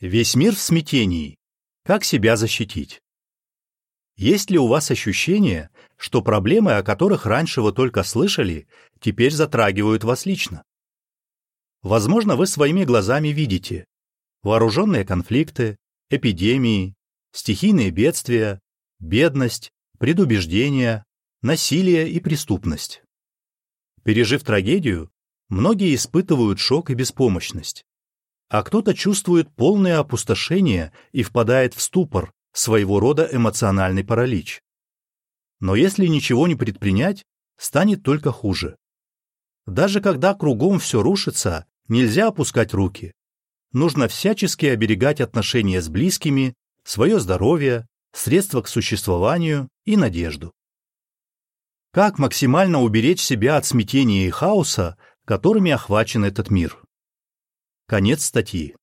Весь мир в смятении. Как себя защитить? Есть ли у вас ощущение, что проблемы, о которых раньше вы только слышали, теперь затрагивают вас лично? Возможно, вы своими глазами видите вооруженные конфликты, эпидемии, стихийные бедствия, бедность, предубеждения, насилие и преступность. Пережив трагедию, многие испытывают шок и беспомощность а кто-то чувствует полное опустошение и впадает в ступор, своего рода эмоциональный паралич. Но если ничего не предпринять, станет только хуже. Даже когда кругом все рушится, нельзя опускать руки. Нужно всячески оберегать отношения с близкими, свое здоровье, средства к существованию и надежду. Как максимально уберечь себя от смятения и хаоса, которыми охвачен этот мир? Конец статьи.